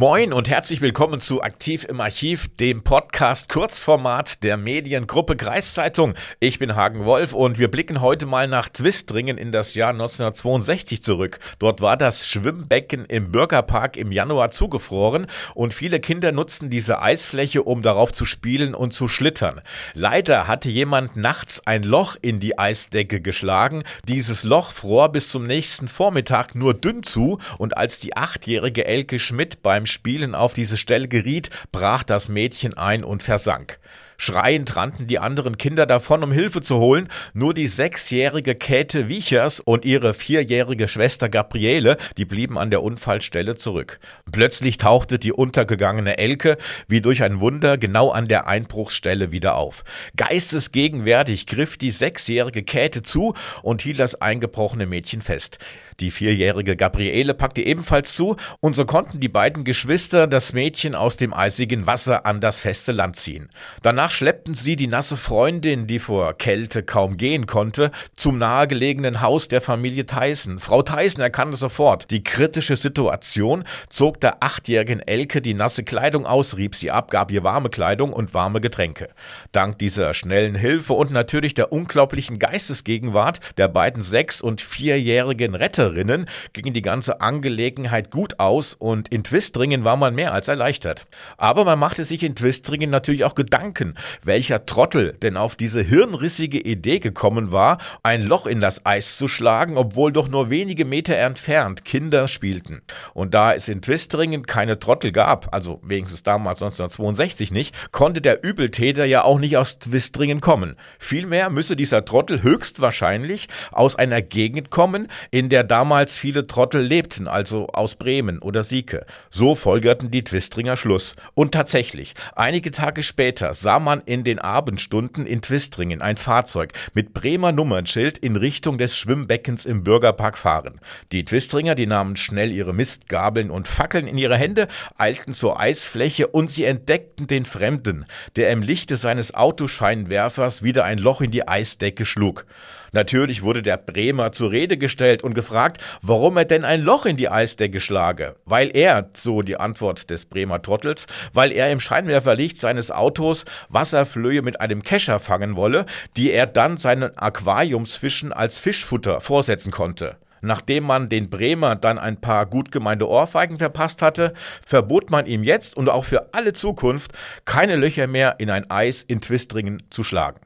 Moin und herzlich willkommen zu Aktiv im Archiv, dem Podcast Kurzformat der Mediengruppe Kreiszeitung. Ich bin Hagen Wolf und wir blicken heute mal nach Twistringen in das Jahr 1962 zurück. Dort war das Schwimmbecken im Bürgerpark im Januar zugefroren und viele Kinder nutzten diese Eisfläche, um darauf zu spielen und zu schlittern. Leider hatte jemand nachts ein Loch in die Eisdecke geschlagen. Dieses Loch fror bis zum nächsten Vormittag nur dünn zu und als die achtjährige Elke Schmidt beim Spielen auf diese Stelle geriet, brach das Mädchen ein und versank. Schreiend rannten die anderen Kinder davon, um Hilfe zu holen. Nur die sechsjährige Käthe Wiechers und ihre vierjährige Schwester Gabriele, die blieben an der Unfallstelle zurück. Plötzlich tauchte die untergegangene Elke wie durch ein Wunder genau an der Einbruchsstelle wieder auf. Geistesgegenwärtig griff die sechsjährige Käthe zu und hielt das eingebrochene Mädchen fest. Die vierjährige Gabriele packte ebenfalls zu und so konnten die beiden Geschwister das Mädchen aus dem eisigen Wasser an das feste Land ziehen. Danach Danach schleppten sie die nasse Freundin, die vor Kälte kaum gehen konnte, zum nahegelegenen Haus der Familie Tyson. Frau Tyson erkannte sofort die kritische Situation, zog der achtjährigen Elke die nasse Kleidung aus, rieb sie ab, gab ihr warme Kleidung und warme Getränke. Dank dieser schnellen Hilfe und natürlich der unglaublichen Geistesgegenwart der beiden sechs- und vierjährigen Retterinnen ging die ganze Angelegenheit gut aus und in Twistringen war man mehr als erleichtert. Aber man machte sich in Twistringen natürlich auch Gedanken, welcher Trottel denn auf diese hirnrissige Idee gekommen war, ein Loch in das Eis zu schlagen, obwohl doch nur wenige Meter entfernt Kinder spielten. Und da es in Twistringen keine Trottel gab, also wenigstens damals 1962 nicht, konnte der Übeltäter ja auch nicht aus Twistringen kommen. Vielmehr müsse dieser Trottel höchstwahrscheinlich aus einer Gegend kommen, in der damals viele Trottel lebten, also aus Bremen oder Sieke. So folgerten die Twistringer Schluss. Und tatsächlich, einige Tage später sah man man in den Abendstunden in Twistringen ein Fahrzeug mit Bremer Nummernschild in Richtung des Schwimmbeckens im Bürgerpark fahren. Die Twistringer, die nahmen schnell ihre Mistgabeln und Fackeln in ihre Hände, eilten zur Eisfläche und sie entdeckten den Fremden, der im Lichte seines Autoscheinwerfers wieder ein Loch in die Eisdecke schlug. Natürlich wurde der Bremer zur Rede gestellt und gefragt, warum er denn ein Loch in die Eisdecke schlage. Weil er, so die Antwort des Bremer Trottels, weil er im Scheinwerferlicht seines Autos Wasserflöhe mit einem Kescher fangen wolle, die er dann seinen Aquariumsfischen als Fischfutter vorsetzen konnte. Nachdem man den Bremer dann ein paar gut gemeinte Ohrfeigen verpasst hatte, verbot man ihm jetzt und auch für alle Zukunft keine Löcher mehr in ein Eis in Twistringen zu schlagen.